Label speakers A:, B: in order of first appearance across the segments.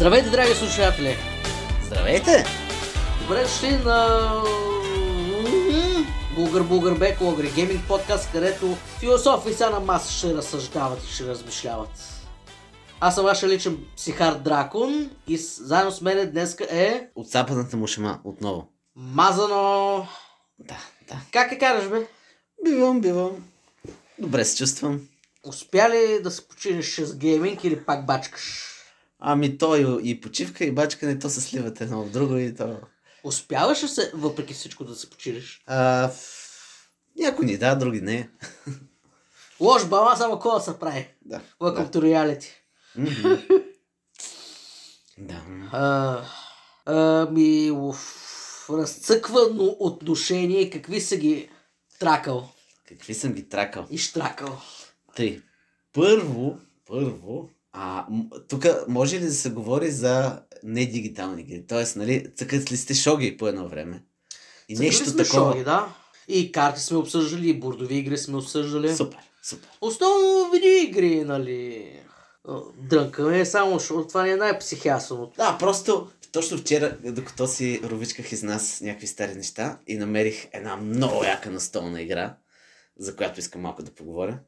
A: Здравейте, драги слушатели!
B: Здравейте!
A: Добре дошли на Булгър Булгър Бек Логри Гейминг подкаст, където философи са на маса ще разсъждават и ще размишляват. Аз съм вашия личен психар Дракон и заедно с мен днес е
B: От западната му шема, отново.
A: Мазано...
B: Да, да.
A: Как е караш, бе?
B: Бивам, бивам. Добре се чувствам.
A: Успя ли да се починеш с гейминг или пак бачкаш?
B: Ами той и почивка и бачкане, то се сливат едно в друго и то...
A: Успяваш ли се, въпреки всичко, да се починеш?
B: А. Някои ни да, други не.
A: Лош баланс, ама кола се прави.
B: Да.
A: Welcome to reality.
B: Да.
A: А, ами, разцъквано отношение, какви са ги тракал
B: Какви съм ги тракал?
A: и штракал?
B: Тъй. Първо, първо, а, тук може ли да се говори за недигитални игри? Тоест, нали, цъкат ли сте шоги по едно време? И
A: Цъкали
B: нещо
A: сме
B: такова.
A: шоги, да. И карти сме обсъждали, и бордови игри сме обсъждали.
B: Супер, супер.
A: Основно видео игри, нали. Дрънкаме, само защото това не е най-психиасното.
B: Да, просто точно вчера, докато си ровичках из нас някакви стари неща и намерих една много яка настолна игра, за която искам малко да поговоря.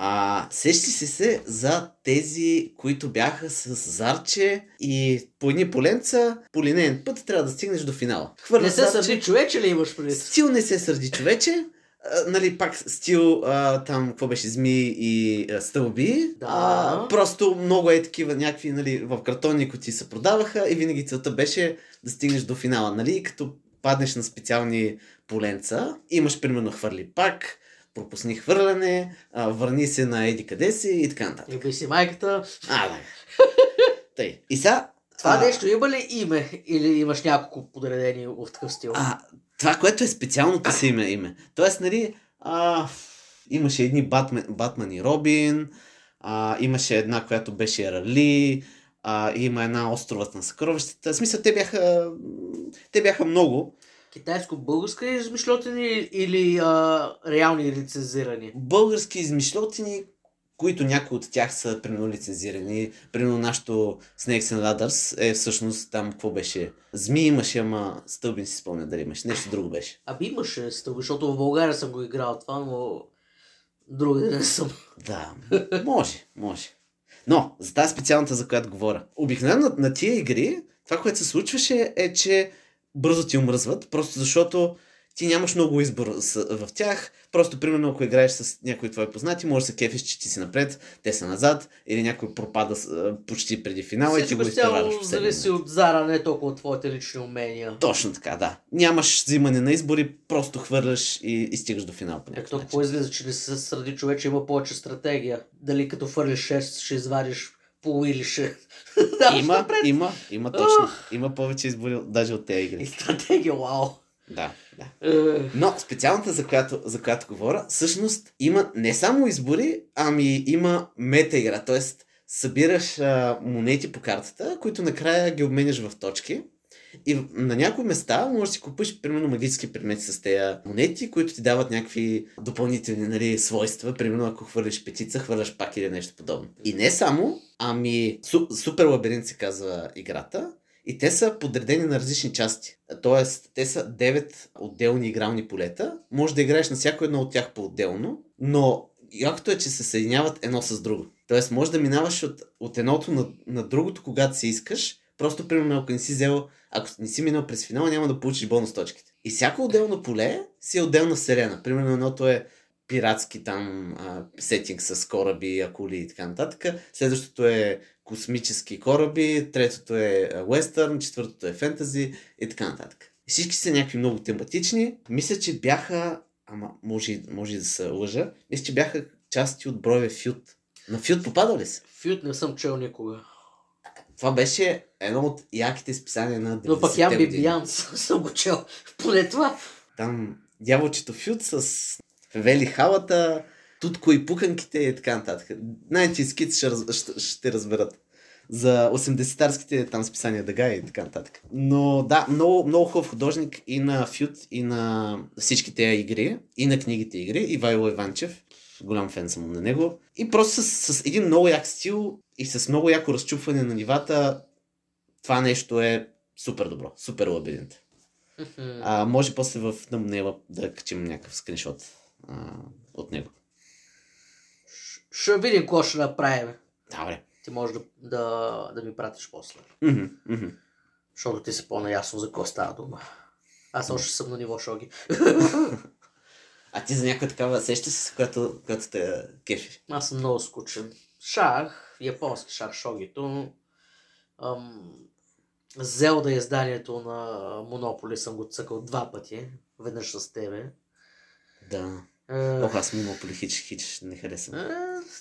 B: А, сещи си се за тези, които бяха с зарче и по едни поленца, по линейен път трябва да стигнеш до финала.
A: Не
B: Хвърляш
A: се сърди човече ли имаш преди?
B: Стил не се сърди човече. А, нали, пак стил а, там, какво беше, змии и а, стълби.
A: Да.
B: А, просто много е такива някакви, нали, в картонни кутии се продаваха и винаги целта беше да стигнеш до финала, нали, като паднеш на специални поленца, имаш примерно хвърли пак, пропусни хвърляне, а, върни се на еди къде си и така нататък.
A: Люби си майката.
B: А, да. Тъй. И сега...
A: Това
B: а,
A: нещо има ли име? Или имаш няколко подредени в такъв стил?
B: А, това, което е специалното си име, име. Тоест, нали, а, имаше едни Батман, Батман и Робин, а, имаше една, която беше Рали, а, има една островът на съкровищата. В смисъл, те бяха, те бяха много.
A: Китайско-българска измишлетини или а, реални лицензирани?
B: Български измишлотини, които някои от тях са примерно лицензирани. Примерно нашото Snakes and Ladders е всъщност там какво беше. Зми имаше, ама стълби не си спомня дали имаше. Нещо друго беше.
A: Аби имаше стълби, защото в България съм го играл това, но други не съм.
B: Да, може, може. Но, за тази специалната, за която говоря. Обикновено на, на тия игри, това, което се случваше е, че бързо ти омръзват, просто защото ти нямаш много избор в тях. Просто, примерно, ако играеш с някои твои познати, може да се кефиш, че ти си напред, те са назад, или някой пропада почти преди финала и ти го
A: Всичко
B: изпреварваш в последния
A: зависи от Зара, не толкова от твоите лични умения.
B: Точно така, да. Нямаш взимане на избори, просто хвърляш и, и стигаш до финал по
A: Ето какво излиза, че се сърди човече, има повече стратегия. Дали като фърлиш 6 ще извадиш Да,
B: Има, има, има точно. Има повече избори даже от тези
A: И
B: игри.
A: стратегия, вау.
B: Да, да.
A: Е,
B: Но специалната, за която, за която говоря, всъщност има не само избори, ами има мета игра. Тоест, събираш а, монети по картата, които накрая ги обменяш в точки. И на някои места можеш да си купиш, примерно, магически предмети с тези монети, които ти дават някакви допълнителни нали, свойства. Примерно, ако хвърлиш петица, хвърляш пак или нещо подобно. И не само, ами су, Супер лабиринт се казва играта. И те са подредени на различни части. Тоест, те са 9 отделни игрални полета. Може да играеш на всяко едно от тях по-отделно, но якото е, че се съединяват едно с друго. Тоест, може да минаваш от, от едното на, на другото, когато си искаш. Просто, примерно, ако не си взел, ако не си минал през финала, няма да получиш бонус точките. И всяко отделно поле си е отделна вселена. Примерно, едното е пиратски там а, сетинг с кораби, акули и така нататък. Следващото е космически кораби, третото е а, вестърн, четвъртото е фентази и така нататък. И всички са някакви много тематични. Мисля, че бяха, ама може, може да се лъжа, мисля, че бяха части от броеве Фют. На Фют попада ли се?
A: Фют не съм чел никога.
B: Това беше едно от яките списания на 90-те
A: Но пък
B: години.
A: Бибиян съм го чел. Поне това.
B: Там дяволчето Фют с Вели халата, Тутко и пуканките и така нататък. Най-ти скит ще, раз, ще, ще разберат. За 80-тарските там списания Дъга и така нататък. Но да, много, много хубав художник и на Фют, и на всички тези игри, и на книгите игри, и Вайло Иванчев. Голям фен съм на него. И просто с, с един много як стил и с много яко разчупване на нивата това нещо е супер добро, супер лабиринт. А, може после в thumbnail да качим някакъв скриншот а, от него.
A: Ще видим какво ще направим.
B: Добре.
A: Ти можеш да, да, да ми пратиш после. Защото ти си по-наясно за какво става дума. Аз още съм на ниво шоги.
B: А ти за някаква такава сеща си, която, която те кефи.
A: Аз съм много скучен. Шах, японски шах шогито. Ам, Зелда изданието на Монополи съм го цъкал два пъти. Веднъж с тебе.
B: Да.
A: Е,
B: Ох, аз Монополи хич, хич не харесвам.
A: е,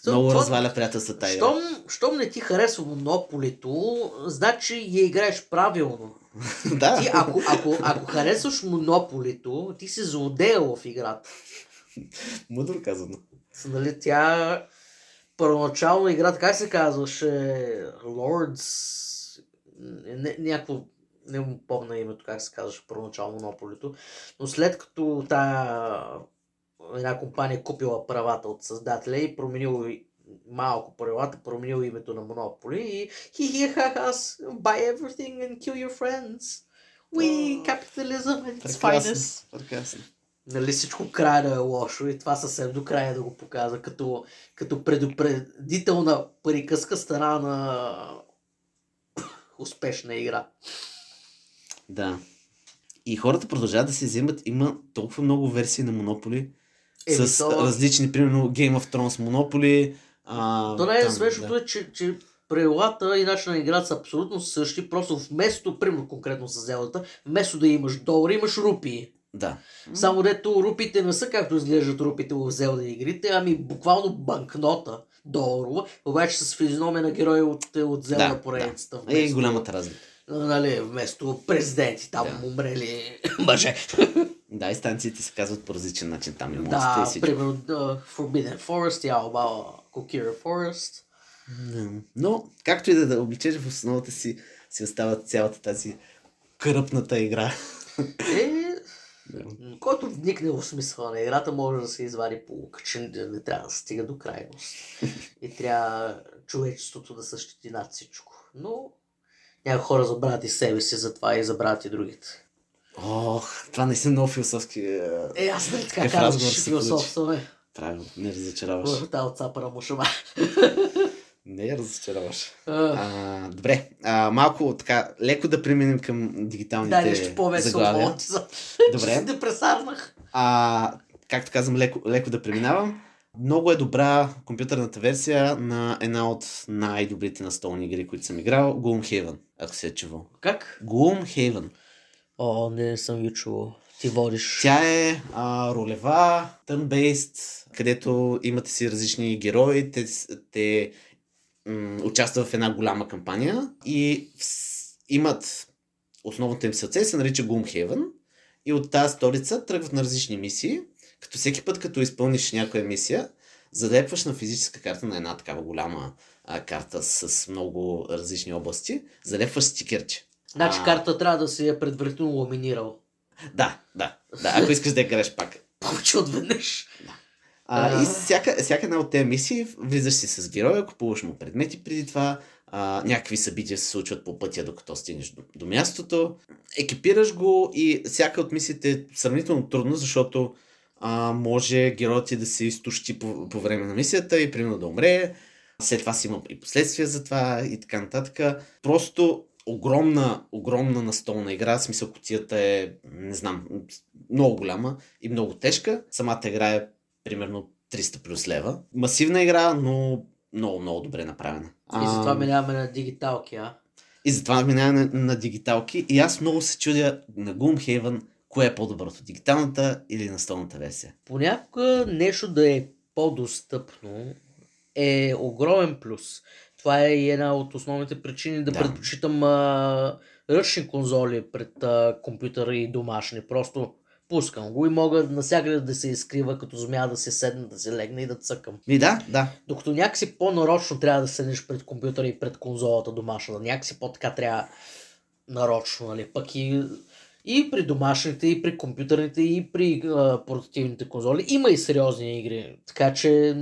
A: то-
B: Много
A: това-
B: разваля приятелствата тая.
A: Щом, щом не ти харесва Монополито, значи я играеш правилно.
B: да.
A: Ти, ако, ако, ако харесваш Монополито, ти си злодеял в играта.
B: Мъдро казано.
A: Нали, тя първоначално играта, как се казваше? Lords... Не, някакво... Не му помня името, как се казваше първоначално Монополито. Но след като тая една компания купила правата от създателя и променила малко правилата, променил името на Монополи и хи хи ха хас, buy everything and kill your friends. We
B: О,
A: capitalism at its finest.
B: Прекрасно.
A: Нали всичко края да е лошо и това съвсем до края да го показва като, като предупредителна приказка страна на успешна игра.
B: Да. И хората продължават да се вземат. Има толкова много версии на Монополи.
A: Еми,
B: с
A: то-
B: различни, примерно Game of Thrones Monopoly. А,
A: То най
B: там,
A: смешното
B: да.
A: е, че, че правилата и начин на играта са абсолютно същи, просто вместо, примерно конкретно с зелата, вместо да имаш долари, имаш рупии.
B: Да.
A: Само дето рупите не са както изглеждат рупите в Зелда игрите, ами буквално банкнота доларова, обаче с физиономия на герои от, от Зелда
B: Да,
A: поредицата.
B: Е, и голямата разлика.
A: нали, вместо президенти, там
B: Да.
A: умрели мъже.
B: Да, и станциите се казват по различен начин. Там и монстрите и
A: да,
B: всичко.
A: примерно да, Forbidden Forest, Ялбала, Kokira Forest.
B: Да. Но, както и да, да обличеш в основата си, си остава цялата тази кръпната игра.
A: Е,
B: Да.
A: който вникне в смисъла на играта, може да се извади полука, че не, не трябва да стига до крайност. И трябва човечеството да същити над всичко. Но някои хора забравят и себе си, затова и забравят и другите.
B: Ох, това не са много философски. е,
A: Е, аз нали така
B: Такъв
A: казвам, че философстваме.
B: Правилно, не разочароваш.
A: В тази отцапана мушама.
B: Не я разочароваш.
A: А,
B: добре, а, малко така, леко да преминем към дигиталните
A: Дай нещо по-весело.
B: Добре.
A: Депресарнах.
B: А, както казвам, леко, леко да преминавам. Много е добра компютърната версия на една от най-добрите настолни игри, които съм играл, Gloomhaven, ако се е чувал.
A: Как?
B: Gloomhaven.
A: О, не съм ви чувал. Ти водиш.
B: Тя е а, ролева, turn-based, където имате си различни герои, те, те м- участват в една голяма кампания и вс- имат основната им селце се нарича Gloomhaven и от тази столица тръгват на различни мисии, като всеки път, като изпълниш някоя мисия, залепваш на физическа карта на една такава голяма а, карта с много различни области, залепваш стикерче.
A: Значи
B: А.
A: карта трябва да си я предварително ламинирал.
B: Да, да, да, ако искаш да я играеш пак.
A: Повече от веднъж.
B: А, и всяка, всяка една от тези мисии влизаш си с героя, купуваш му предмети преди това, а, някакви събития се случват по пътя, докато стигнеш до, до мястото. Екипираш го и всяка от мисиите е сравнително трудно, защото а, може героят ти да се изтощи по, по време на мисията и примерно да умре. След това си има и последствия за това и така нататък. Просто огромна, огромна настолна игра. В смисъл котията е, не знам, много голяма и много тежка. Самата игра е примерно 300 плюс лева. Масивна игра, но много, много добре направена.
A: И затова минаваме на дигиталки, а?
B: и затова минаваме на, на дигиталки. И аз много се чудя на Gloomhaven, кое е по-доброто, дигиталната или настолната версия.
A: Понякога нещо да е по-достъпно е огромен плюс. Това е и една от основните причини да,
B: Да.
A: предпочитам а, ръчни конзоли пред а, компютъра и домашни. Просто пускам го и мога насякъде да се изкрива като змия, да се седна, да се легна и да цъкам.
B: Ми да, да.
A: Докато някакси по-нарочно трябва да седнеш пред компютъра и пред конзолата домашната. Някакси по-така трябва нарочно, нали? Пък и, и при домашните, и при компютърните, и при а, портативните конзоли. Има и сериозни игри. Така че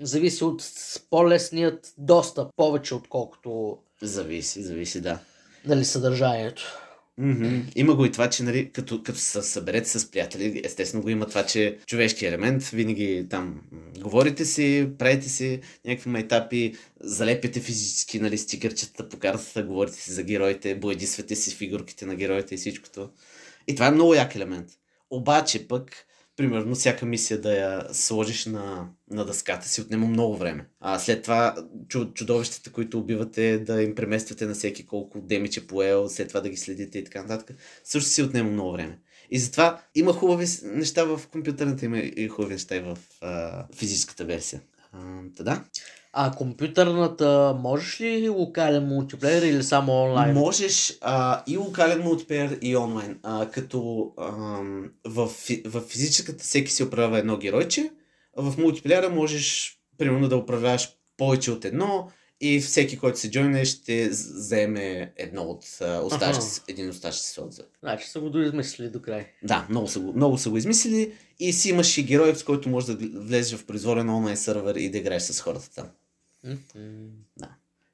A: зависи от по-лесният достъп, повече отколкото...
B: Зависи, зависи, да.
A: нали, съдържанието.
B: Mm-hmm. Има го и това, че нали, като, като се съберете с приятели, естествено го има това, че човешки елемент, винаги там говорите си, правите си някакви майтапи, залепяте физически нали, стикърчета по картата, говорите си за героите, боядисвате си фигурките на героите и всичкото. И това е много як елемент. Обаче пък примерно всяка мисия да я сложиш на, на дъската си отнема много време. А след това чудовищата, които убивате, да им премествате на всеки колко демиче е поел, след това да ги следите и така нататък, също си отнема много време. И затова има хубави неща в компютърната, има и хубави неща и в а, физическата версия. А, да.
A: А компютърната можеш ли локален мултиплеер или само онлайн?
B: Можеш а, и локален мултиплеер и онлайн. А, като а, в, в физическата всеки си управлява едно геройче, а в мултиплеера можеш примерно да управляваш повече от едно и всеки, който се джойне, ще вземе едно от оставащи, един оставащи се отзад.
A: Значи са го доизмислили до край.
B: Да, много са, го, много са го измислили и си имаш и герой, с който можеш да влезеш в произволен онлайн сервер и да играеш с хората там.
A: Mm-hmm.
B: Да.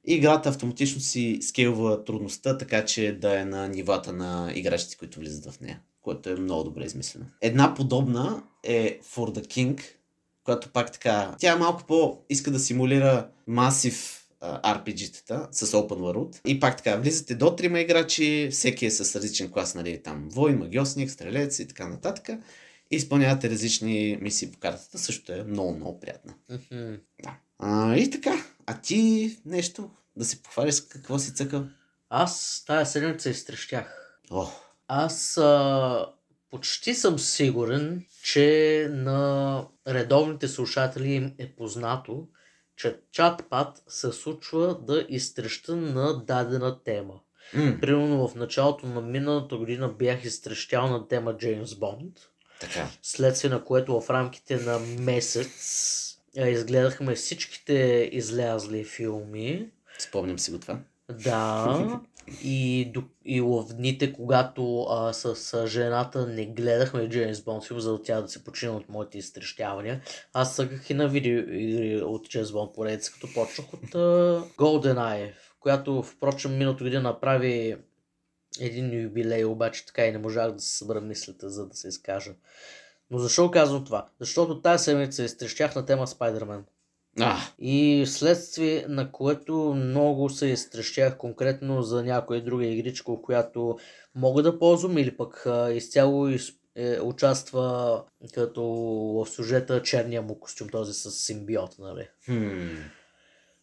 B: Играта автоматично си скейлва трудността, така че да е на нивата на играчите, които влизат в нея, което е много добре измислено. Една подобна е For the King, която пак така, тя е малко по иска да симулира масив RPG-тата с Open World. И пак така, влизате до трима играчи, всеки е с различен клас, нали, там, войн, магиосник, стрелец и така нататък. И изпълнявате различни мисии по картата, също е много, много приятна.
A: Mm-hmm.
B: Да. А, и така, а ти нещо да си похвалиш какво си цъкал?
A: Аз тая седмица изтрещях.
B: О.
A: Аз а, почти съм сигурен, че на редовните слушатели им е познато, че чатпад се случва да изтреща на дадена тема.
B: Mm.
A: Примерно в началото на миналата година бях изтрещял на тема Джеймс Бонд.
B: Така.
A: Следствие на което в рамките на месец изгледахме всичките излязли филми.
B: Спомням си го това.
A: Да. И, и в дните, когато а, с, с жената не гледахме Джеймс Бонд филм, за да тя да се почина от моите изтрещявания, аз съгах и на видео игри от Джеймс Бонд поредица, като почнах от а, GoldenEye, която впрочем миналото година направи един юбилей, обаче така и не можах да се събера мислята, за да се изкажа. Но защо казвам това? Защото тази седмица изтрещях на тема Спайдермен.
B: А.
A: И следствие на което много се изтрещях конкретно за някоя друга игричка, която мога да ползвам или пък а, изцяло из, е, участва като в сюжета черния му костюм, този с симбиот, нали?
B: Hmm.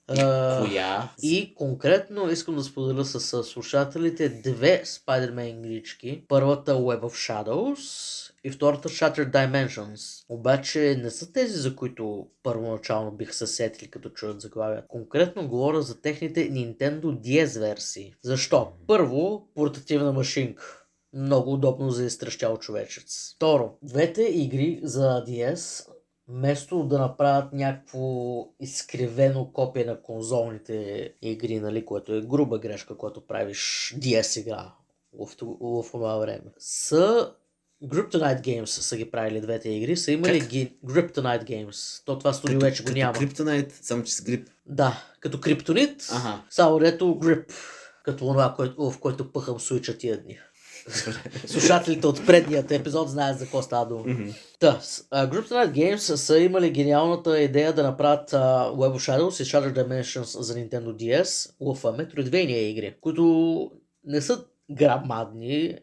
A: А,
B: коя?
A: И конкретно искам да споделя с слушателите две Spider-Man игрички. Първата Web of Shadows и втората Shattered Dimensions. Обаче не са тези, за които първоначално бих се сетили като чуят заглавия. Конкретно говоря за техните Nintendo DS версии. Защо? Първо, портативна машинка. Много удобно за изтрещял човечец. Второ, двете игри за DS вместо да направят някакво изкривено копие на конзолните игри, нали, което е груба грешка, която правиш DS игра в, в, това време, са Kryptonite Games са ги правили двете игри, са имали ги... Kryptonite Games. То това студио вече го няма.
B: Kryptonite, само че с грип.
A: Да, като криптонит,
B: ага.
A: само дето грип, като това, което, в който пъхам суича тия дни. Слушателите от предният епизод знаят за какво става дума.
B: Mm-hmm.
A: Да, uh, Kryptonite Games са имали гениалната идея да направят uh, Web of Shadows и Shattered Dimensions за Nintendo DS в Metroidvania игри, които не са грамадни,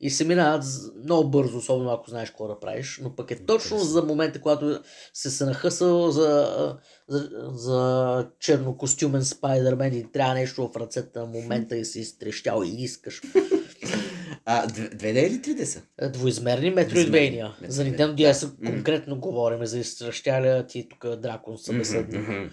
A: и се минават много бързо, особено ако знаеш какво да правиш, но пък е точно за момента, когато се се нахъсал за, за, за чернокостюмен спайдермен и трябва нещо в ръцете на момента и си изтрещял и искаш.
B: А, 2D или 3D са?
A: Двоизмерни Metroidvania. За Nintendo DS конкретно говорим за изтрещаля ти тук дракон събеседник.
B: Mm-hmm.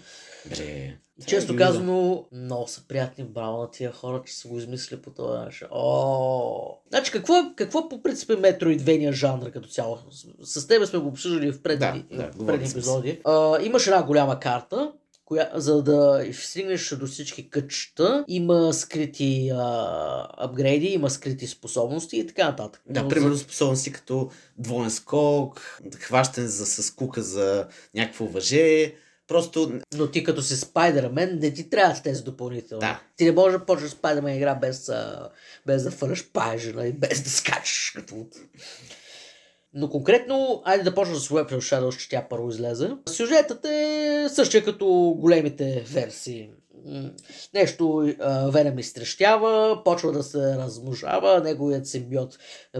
B: Бре.
A: И често казано, много са приятни, браво на тия хора, че са го измислили по това начин. О, значи какво, какво по принцип е Metroidvania жанра като цяло? С, с тебе сме го обсъждали в предни,
B: да, да,
A: в предни епизоди. А, имаш една голяма карта, коя, за да стигнеш до всички кътчета, има скрити а, апгрейди, има скрити способности и така нататък.
B: Да, Но примерно за... способности като двоен скок, хващане за, с кука за някакво въже, Просто
A: Но ти като си Спайдермен, не ти трябва тези допълнителни.
B: Да.
A: Ти не можеш да почнеш Спайдермен игра без, без да фърш пайжена и без да скачаш. Като... Но конкретно, айде да почна с Web of Shadows, че тя първо излезе. Сюжетът е същия като големите версии. Нещо а, Венем изтрещява, почва да се размножава, неговият симбиот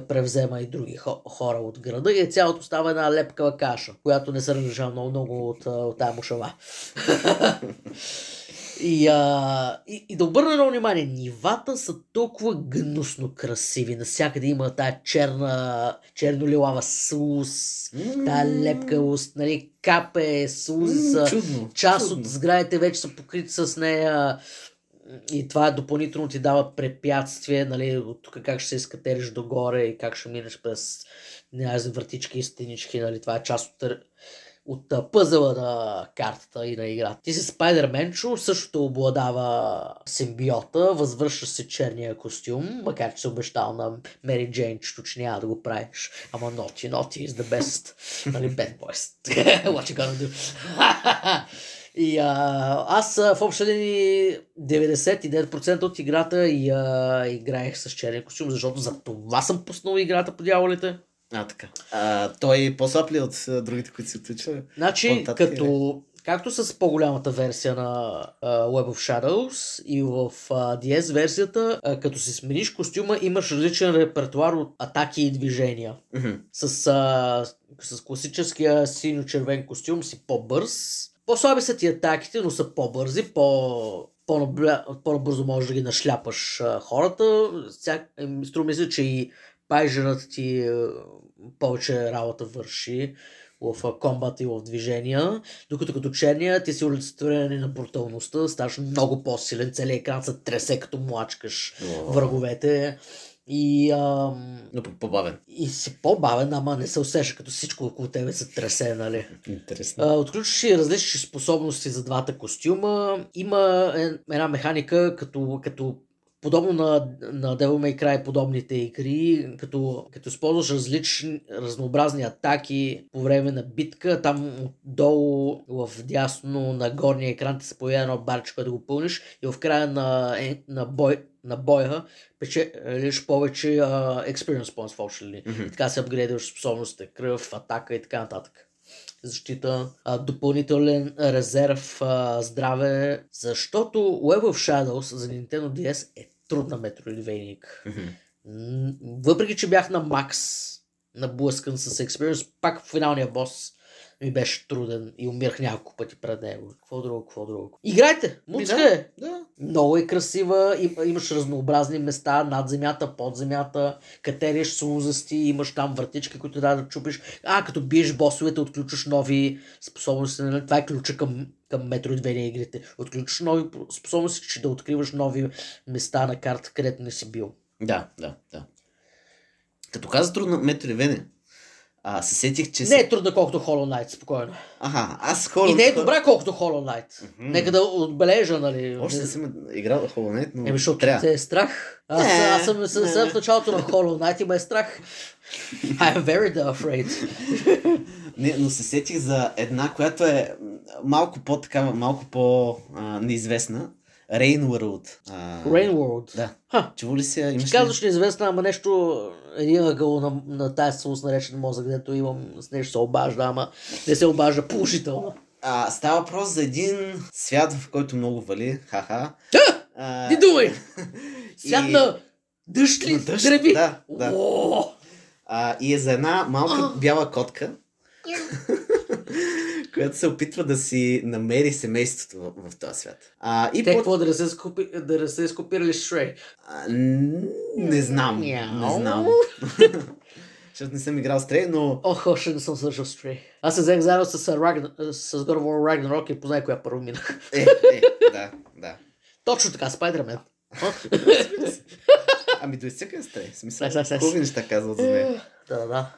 A: превзема и други хо- хора от града и цялото става една лепкава каша, която не се разрешава много, много от, от тази мушава. И, а, и, и да обърна едно внимание, нивата са толкова гнусно красиви. Насякъде има тая черна, черно-лилава сус, тая лепкавост, нали, капе, сузи са.
B: Чудно.
A: Част
B: чудно.
A: от сградите вече са покрити с нея. И това допълнително ти дава препятствие, нали, от тук как ще се изкатериш догоре и как ще минеш през знам, вратички и стенички, нали, това е част от, от пъзела на картата и на играта. Ти си Спайдерменчо, същото обладава симбиота, възвръща се черния костюм, макар че се обещал на Мери Джейн, че няма да го правиш. Ама naughty, naughty is the best. нали, bad boys. What you gonna do? И а, аз в общи линии 99% от играта и, а, играех с черен костюм, защото за това съм пуснал играта по дяволите.
B: А, така. А, той по-слаб ли от а, другите, които си отключва?
A: Значи, като, както с по-голямата версия на а, Web of Shadows и в а, DS версията, а, като си смениш костюма, имаш различен репертуар от атаки и движения.
B: Мгм.
A: С, а, с класическия синьо-червен костюм си по-бърз. По-слаби са ти атаките, но са по-бързи, по- по-набля- по-бързо можеш да ги нашляпаш а, хората. Всяк... ем, Струва ми се, че и пайжерът ти а, повече работа върши в а, комбат и в движения, докато като черния ти си олицетворение на бруталността, ставаш много по-силен, целият екран се тресе като млачкаш
B: О.
A: враговете и ам,
B: Но по- по-бавен.
A: и си по-бавен, ама не се усеща, като всичко около тебе се тресе, нали?
B: Интересно.
A: А, Отключваш и различни способности за двата костюма. Има е- една механика, като, като подобно на, на Devil May Cry подобните игри, като, като използваш различни, разнообразни атаки по време на битка, там долу в дясно на горния екран ти се появява едно барче, което го пълниш и в края на, е- на, бой, на боя печелиш повече uh, experience points в общи линии. И така се апгрейдваш способностите, кръв, атака и така нататък. Защита, а, допълнителен резерв, а, здраве, защото Web of Shadows за Nintendo DS е трудна метроидвейник.
B: Мгм.
A: М, Въпреки, че бях на макс, наблъскан с Experience, пак в финалния бос ми беше труден и умирах няколко пъти пред него. Какво друго, какво друго. Играйте! Музика
B: да.
A: е!
B: Да.
A: Много е красива, им, имаш разнообразни места над земята, под земята, катериш слузасти, имаш там вратички, които трябва да чупиш. А, като биеш босовете, отключваш нови способности. Нали? Това е ключа към, към Metroidvania игрите. Отключваш нови способности, че да откриваш нови места на карта, където не си бил.
B: Да, да, да. Като каза трудно Метроидвения, а, се сетих, че...
A: Не е трудна колкото Hollow Knight, спокойно.
B: Аха, аз хора...
A: И не е добра колкото Hollow Knight.
B: Мгм.
A: Нека да отбележа, нали.
B: Още не съм играл Hollow Knight, но
A: Еми, защото
B: трябва.
A: те е страх. Аз,
B: Не,
A: аз съм, съм, съм в началото на Hollow Knight и ме е страх. I'm very afraid.
B: Не, но се сетих за една, която е малко по-такава, малко по-неизвестна. Rain World. А,
A: Rain World.
B: Да.
A: Ха,
B: Чува ли се? Имаш
A: ти
B: ли?
A: казваш неизвестна, ама нещо, един ъгъл на, на тази сулс наречен мозък, където имам с нещо се обажда, ама не се обажда положително.
B: А, става въпрос за един свят, в който много вали. Ха-ха. А,
A: Не думай! Свят
B: и-
A: на дъжд ли?
B: На дъжд,
A: Дреби?
B: да, да.
A: О!
B: А, и е за една малка бяла котка, която се опитва да си намери семейството в, в този свят. А, и
A: Те
B: по-
A: какво да се, да се скопирали Шрей?
B: А, не знам. Не знам. Защото не съм играл с Трей, но
A: Ох, още не съм свършил с Stray. Аз се взех заедно с, Ragn... с God of War Ragnarok и познай коя първо минах.
B: е, е, да, да.
A: Точно така, Спайдермен.
B: Ами до изцъка е с Трей. В Смисъл, хубави неща казват за нея.
A: Да, да, да.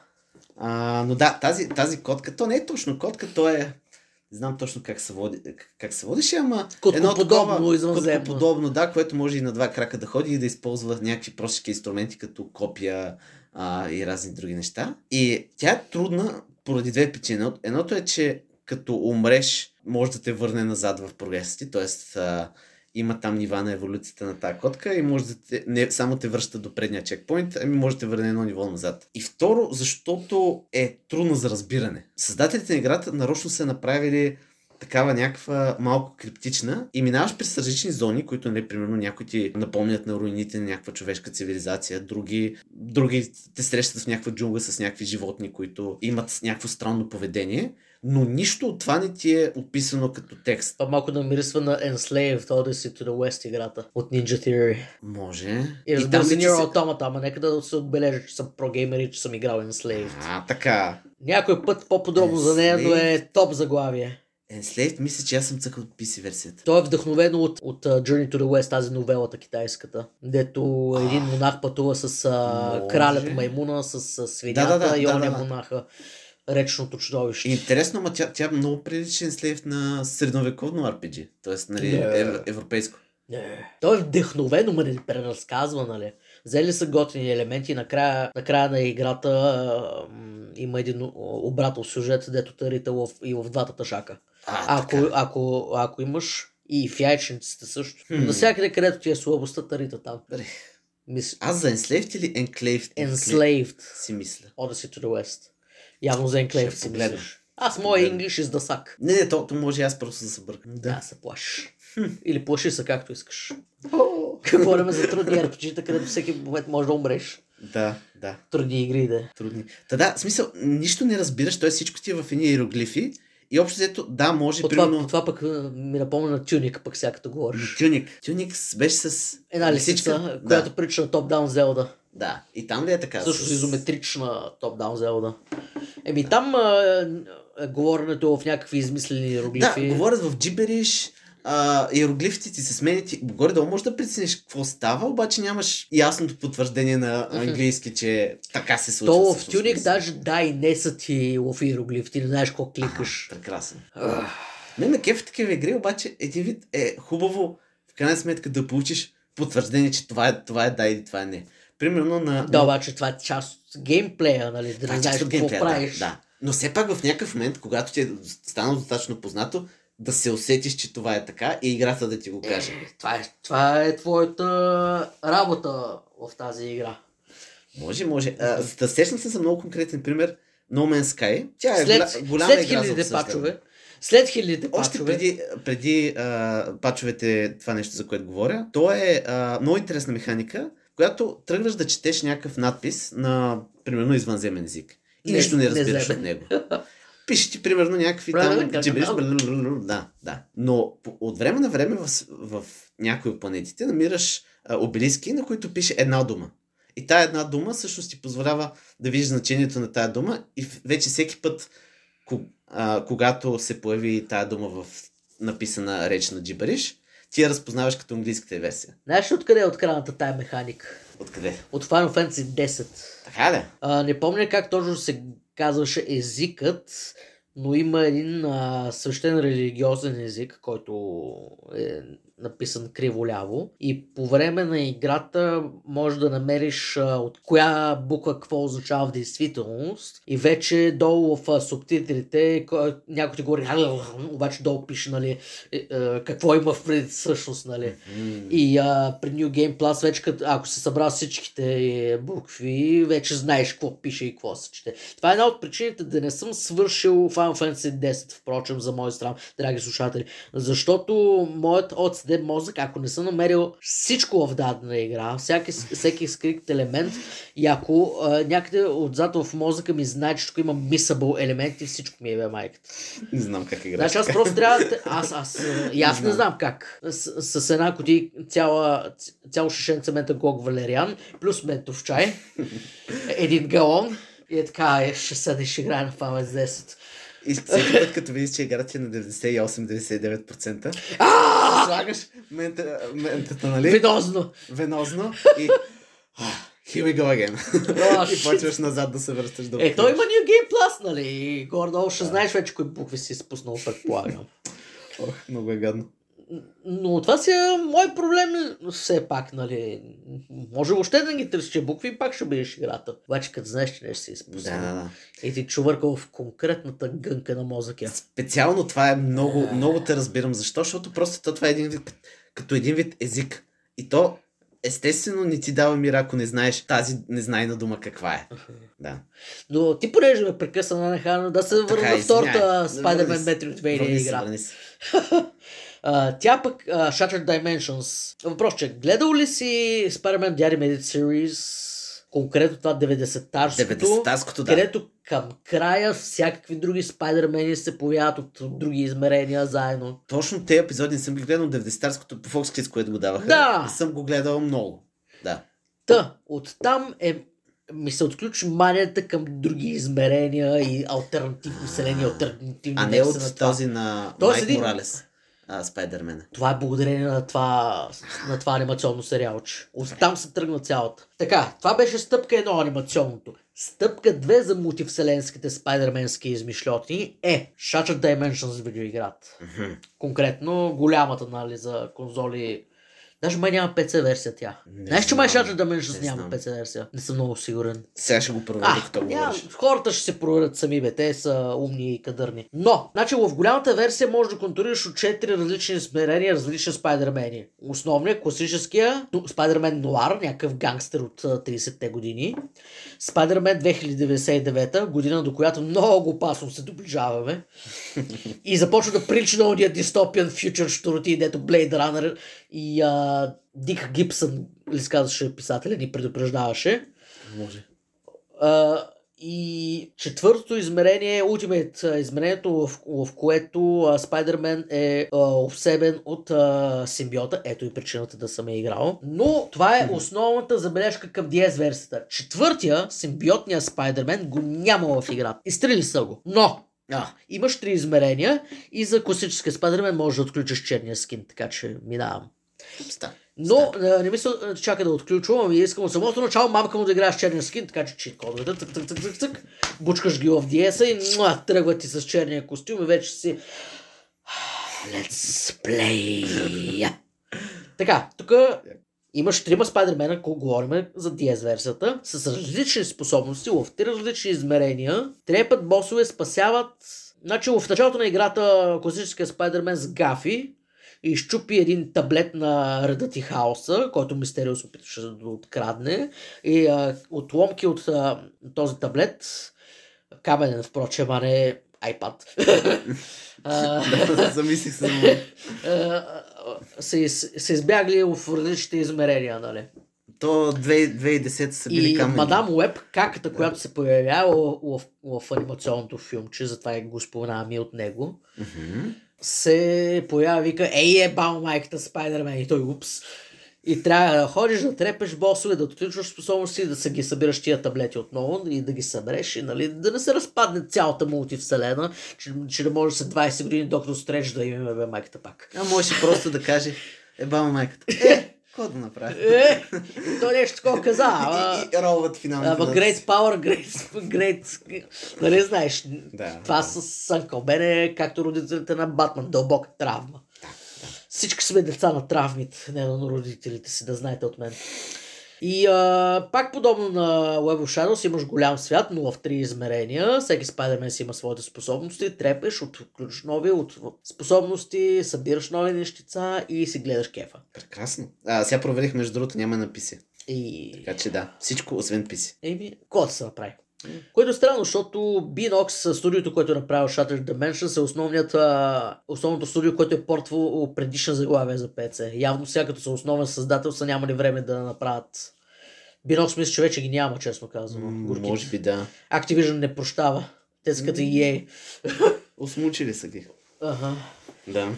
B: А, но да, тази, тази котка, то не е точно котка, то е не знам точно как се, води, как се водеше, ама
A: Коткоподобно, извънземно.
B: подобно, да, което може и на два крака да ходи и да използва някакви простички инструменти, като копия а, и разни други неща. И тя е трудна поради две причини. Едно- Едното е, че като умреш, може да те върне назад в прогресите, т.е. има там нива на еволюцията на тази котка и може да те, не само те връща до предния чекпоинт, ами може да те върне едно ниво назад. И второ, защото е трудно за разбиране. Създателите на играта нарочно са направили такава някаква малко криптична и минаваш през различни зони, които, нали, примерно, някои ти напомнят на руините на някаква човешка цивилизация, други, други те срещат в някаква джунгла с някакви животни, които имат някакво странно поведение, но нищо от това не ти е описано като текст.
A: Това малко да мирисва на Enslaved Odyssey to the West играта от Ninja Theory.
B: Може.
A: И разбира се Nier Automata, ама нека да се отбележа, че съм прогеймер и че съм играл Enslaved.
B: А, така.
A: Някой път по-подробно за нея, но е топ заглавие.
B: Enslaved, мисля, че аз съм цъкал от PC версията.
A: То е вдъхновено от, от Journey to the West, тази новелата китайската, дето един монах пътува с
B: може.
A: кралят маймуна, с, с свинята
B: Да, да, да,
A: и
B: да,
A: оня
B: да.
A: монаха, речното чудовище.
B: Интересно, ма тя, тя много прилича Enslaved на средновековно RPG. Тоест, нали,
A: Не.
B: ев, европейско.
A: Не. То е вдъхновено, ма не преразказва, нали? Взели са готини елементи, накрая, накрая на играта а, м, има един о- обратно сюжет, дето тарита в, и в двата тъшака.
B: А,
A: Ако,
B: така.
A: ако, ако имаш и в яйчниците също.
B: Хм.
A: Навсякъде, където ти е слабостта, тарита там.
B: Добре.
A: Мис...
B: Аз за Enslaved или Enclaved?
A: Enslaved.
B: Си мисля.
A: Odyssey to the West. Явно за Enclave
B: Ще
A: си мислиш. Аз моя. English is the suck.
B: Не, не, то, то може аз просто да се бъркам.
A: Да, се плашиш. Или плаши се както искаш. Говорим за трудни RPG-та, където всеки момент може да умреш.
B: Да, да.
A: Трудни игри да.
B: Трудни. Та да, смисъл, нищо не разбираш, т.е. всичко ти е в едни иероглифи и общо взето, да, може,
A: това,
B: примерно...
A: по това пък ми напомня на Тюник, пък сега като говориш.
B: Тюник. Тюник беше с...
A: Една лисица,
B: лисичка.
A: която
B: Да,
A: прилича на топ-даун Зелда.
B: да. И там ли е така?
A: Също с изометрична топ-даун Зелда. Еми там а, говоренето е в някакви измислени
B: Да,
A: иероглифи.
B: говорят в джибериш, а, иероглифите ти се сменят и горе-долу можеш да прецениш какво става, обаче нямаш ясното потвърждение на английски, че така се случва.
A: То в. Тюник даже да и не са ти в иероглиф, ти не знаеш какво кликаш.
B: Прекрасно.
A: Ах.
B: Не ме кеф такива игри, обаче един вид е хубаво в крайна сметка да получиш потвърждение, че това е, това е да или това е не. Примерно на...
A: Да, обаче това е част от геймплея, нали? Да не
B: е
A: знаеш какво правиш.
B: Да, да. Но все пак в някакъв момент, когато ти е станало достатъчно познато, да се усетиш, че това е така и играта да ти го каже.
A: Е, това, е, това е твоята работа в тази игра.
B: Може, може. А, да сещам се за много конкретен пример, No Man's Sky. Тя е
A: След,
B: голя, голяма
A: след
B: игра
A: хилядите пачове, след хилядите
B: Още
A: пачове,
B: преди, преди а, пачовете, това нещо, за което говоря, то е а, много интересна механика, която тръгваш да четеш някакъв надпис на, примерно, извънземен език. И
A: Не-
B: нищо не разбираш
A: неземен.
B: от него. Пише ти, примерно, някакви там джибриш, да, да. Но от време на време в, в някои от планетите намираш а, обелиски, на които пише една дума. И тая една дума всъщност ти позволява да видиш значението на тая дума и вече всеки път, когато се появи тая дума в написана реч на джибариш, ти я разпознаваш като английската версия.
A: знаеш ли откъде е открадната тая механика?
B: Откъде?
A: От Final Fantasy 10.
B: Така ли?
A: А, не помня как точно се казваше езикът, но има един а, свещен религиозен език, който е написан криво-ляво. И по време на играта може да намериш от коя буква какво означава в действителност. И вече долу в субтитрите кой- някой ти говори, обаче долу пише нали, е, е, какво има в пред всъщност. Нали. И а, при New Game Plus, вече ако си събрал всичките е, букви, вече знаеш какво пише и какво се чете. Това е една от причините да не съм свършил Final Fantasy 10, впрочем, за мой стран, драги слушатели. Защото моят OCD мозък, ако не съм намерил всичко в дадена игра, всяки, всеки скрит елемент, и ако а, някъде отзад в мозъка ми знае, че тук има missable елементи, всичко ми е бе майката.
B: Не знам как играеш.
A: Значи аз просто трябва да... Аз, аз, и аз не
B: знам.
A: знам как. С, с една кутия цяла, цяло шишенце метагог валериан, плюс ментов чай, един галон и е така, е, ще седи, ще играе на Final 10.
B: И всеки път, като видиш, че играта е на 98-99%,
A: А!
B: слагаш мента, ментата, нали?
A: Видозно!
B: Венозно и... Here we go again. И почваш назад да се връщаш до
A: Е, той има New Game Plus, нали? Гордо ще знаеш вече кои букви си спуснал, предполагам.
B: Ох, много е гадно.
A: Но това си е мой проблем все пак, нали. Може въобще да ги търсиш букви и пак ще бидеш играта. Обаче като знаеш, че нещо си изпуснал.
B: Да, да, да.
A: И ти чувъркал в конкретната гънка на мозъка.
B: Специално това е много, много те разбирам. Защо? Защото просто то това е един вид, като един вид език. И то естествено не ти дава мира, ако не знаеш тази незнайна дума каква е. Да.
A: Но ти понеже ме прекъсна на Нехана да се
B: Така,
A: върна на втората. Spider-Man
B: се.
A: Metroidvania
B: се,
A: игра. А, тя пък uh, Shattered Dimensions. Въпрос, че гледал ли си Spider-Man The Animated Series? Конкретно това 90-тарското,
B: 90-тарското, да.
A: където към края всякакви други Спайдермени се появяват от други измерения заедно.
B: Точно тези епизоди не съм ги гледал 90-тарското по Fox Kids, което го даваха.
A: Да.
B: Не съм го гледал много. Да.
A: Та, оттам е ми се отключи манията към други измерения и альтернативни вселени, альтернативни
B: А не от
A: на
B: този на
A: Тоест
B: Майк
A: един-
B: Моралес. А, Спайдермена.
A: Това е благодарение на това, на това анимационно сериалче. Оттам се тръгна цялата. Така, това беше стъпка едно анимационното. Стъпка 2 за мултивселенските спайдерменски измишлетини е Shattered Dimensions видеоиграта. Конкретно голямата, нали, за конзоли. Даже май няма PC версия тя.
B: Не
A: Знаеш, че май
B: знам.
A: Shattered Dimensions
B: Не
A: няма. PC версия? Не съм много сигурен.
B: Сега ще го проверя,
A: А,
B: докато
A: няма, хората ще се проверят сами, бе. Те са умни и кадърни. Но, значи в голямата версия можеш да контролираш от 4 различни измерения, различни спайдермени. Основният, класическия, Спайдермен Нуар, някакъв гангстер от а, 30-те години. Спайдермен 2099, година до която много опасно се доближаваме. и започва да прилича на ония дистопиан фьючер штороти, дето Blade Runner и а, Дик Гибсън, ли се казваше писателя, ни предупреждаваше.
B: Може.
A: А, и четвъртото измерение е Ultimate измерението, в, в което а, Спайдермен е а, обсебен от а, симбиота. Ето и причината да съм я играл. Но това е основната забележка към DS версията. Четвъртия, симбиотния Спайдермен, го няма в играта. Изстрели са го. Но а, имаш три измерения и за класическия Спайдермен можеш да отключиш черния скин, така че минавам.
B: Ста.
A: Но а, не мисля, а, чака да отключвам, ами искам от самото начало мамка му да играеш черния скин, така че чит кодовете, тък, тък, тък, тък, тък, бучкаш ги в DS-а и муа, тръгва ти с черния костюм и вече си Let's play! така, тук имаш трима спайдермена, ако говорим за DS версията, с различни способности, в три различни измерения. Трепът босове спасяват Значи в началото на играта класическия Спайдермен с гафи и щупи един таблет на Редът и Хаоса, който Мистерио се опитваше да открадне. И а, отломки от а, този таблет, каменен впрочем, а не iPad,
B: Замислих се
A: са, из- са избягали в различните измерения, нали?
B: То 2010 са били
A: И
B: камени.
A: мадам Уеб, каката, която се появява в, в, в анимационното филмче, затова го споменавам и от него,
B: Мгм.
A: Се появи вика, ей е бал майката Спайдермен и той упс. И трябва да ходиш да трепеш босове, да отключваш способности, да се ги събираш тия таблети отново и да ги събереш и нали, да не се разпадне цялата мултивселена, че, че да може след 20 години доктор Стреч да имаме бе майката пак.
B: А може просто да каже, е баба майката. Е, какво да направи?
A: Е, то нещо такова каза, ама...
B: И, и ролват финалните
A: Ама great power, great, great... Нали знаеш,
B: Да,
A: това
B: да.
A: с Uncle Ben е както родителите на Батман, дълбока травма. Всички сме деца на травмите, не на родителите си, да знаете от мен. И а, пак подобно на Web of Shadows имаш голям свят, но в три измерения. Всеки Spider-Man си има своите способности. Трепеш, отключиш нови от способности, събираш нови нещица и си гледаш кефа.
B: Прекрасно. А, сега проверих, между другото, няма написи.
A: И...
B: Така че да, всичко освен писи.
A: Еми, да се направи? Което е странно, защото Binox, студиото, което е направил Shattered Dimensions, е основният, основното студио, което е портвало предишна заглавия за PC. Явно сега като са основен създател са нямали време да направят. Binox мисля, че вече ги няма, честно казано.
B: М,
A: Горките.
B: Може би да.
A: Activision не прощава. Те са като EA.
B: Осмучили са ги.
A: Ага.
B: Да.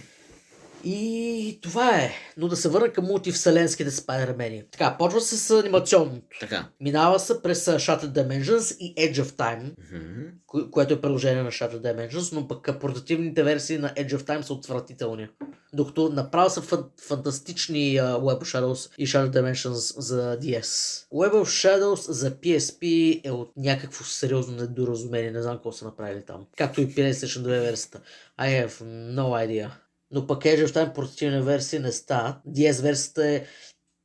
A: И това е. Но да се върна към мултивселенските спайдермени. Така, почва се с анимационното.
B: Така.
A: Минава се през Shattered Dimensions и Edge of Time.
B: Мгм.
A: кое- което е приложение на Shattered Dimensions, но пък портативните версии на Edge of Time са отвратителни. Докато направо са фан- фантастични а, Web of Shadows и Shattered Dimensions за DS. Web of Shadows за PSP е от някакво сериозно недоразумение, не знам какво са направили там. Както и PlayStation 2 версията. I have no idea. Но пък Age of Time портативна версия не става. DS версията е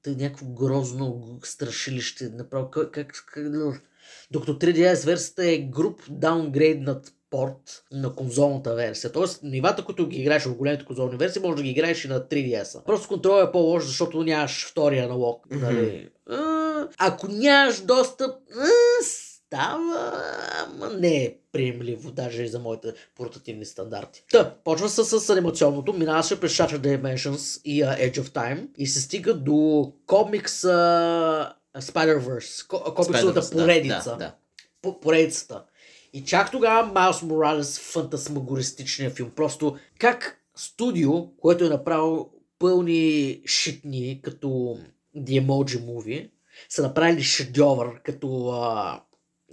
A: някакво грозно страшилище. Направо, как, как, как, докато 3DS версията е груп даунгрейднат порт на конзолната версия. Тоест, нивата, които ги играеш в големите конзолни версии, може да ги играеш и на 3DS. Просто контролът е по-лош, защото нямаш втория аналог. Нали? А, Ако нямаш достъп, става, ама не е приемливо, даже и за моите портативни стандарти. Та, почва се с анимационното, минаваше през Shattered Dimensions и uh, Edge of Time и се стига до комикс uh, Spider-Verse, ко- комиксовата
B: Spider-Verse,
A: поредица.
B: Да, да,
A: По- поредицата. И чак тогава Майлз Моралес фантасмагористичния филм. Просто как студио, което е направило пълни шитни, като The Emoji Movie, са направили шедьовър, като, а,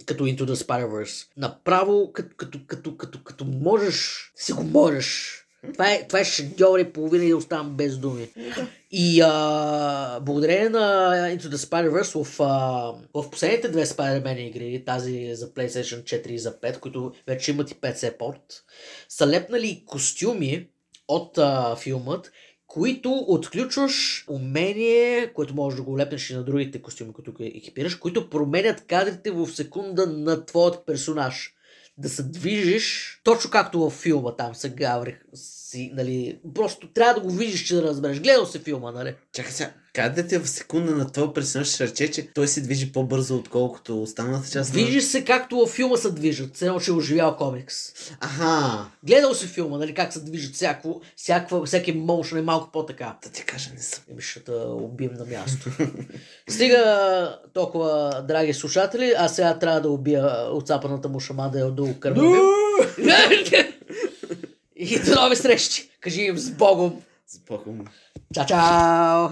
A: като Into the Spider-Verse. Направо, като, като, като, като, като можеш, си го можеш. Това е, това е шедьовър и половина и оставам без думи. И а, благодарение на Into the Spider-Verse в, а, в последните две Spider-Man игри, тази за PlayStation 4 и за 5, които вече имат и PC порт, са лепнали костюми от а, филмът, които отключваш умение, което можеш да го лепнеш и на другите костюми, които екипираш, които променят кадрите в секунда на твоят персонаж. Да се движиш точно както във филма, там се гаврих си, нали, просто трябва да го видиш, че да разбереш. Гледал се филма, нали?
B: Чакай сега, кадрите в секунда на този персонаж ще рече, че той се движи по-бързо, отколкото останалата част. на-
A: Движиш се както във филма се движат, все едно, че е оживял комикс.
B: Аха,
A: Гледал си филма, нали, как се движат всяко, всяква, всеки моушен е малко по-така.
B: да ти кажа, не съм.
A: Еми ще те убием на място. Стига толкова, драги слушатели, а сега трябва да убия отцапаната му шама да я доукървавим. И до нови срещи! Кажи им с Богом!
B: С Богом.
A: Чао, чао!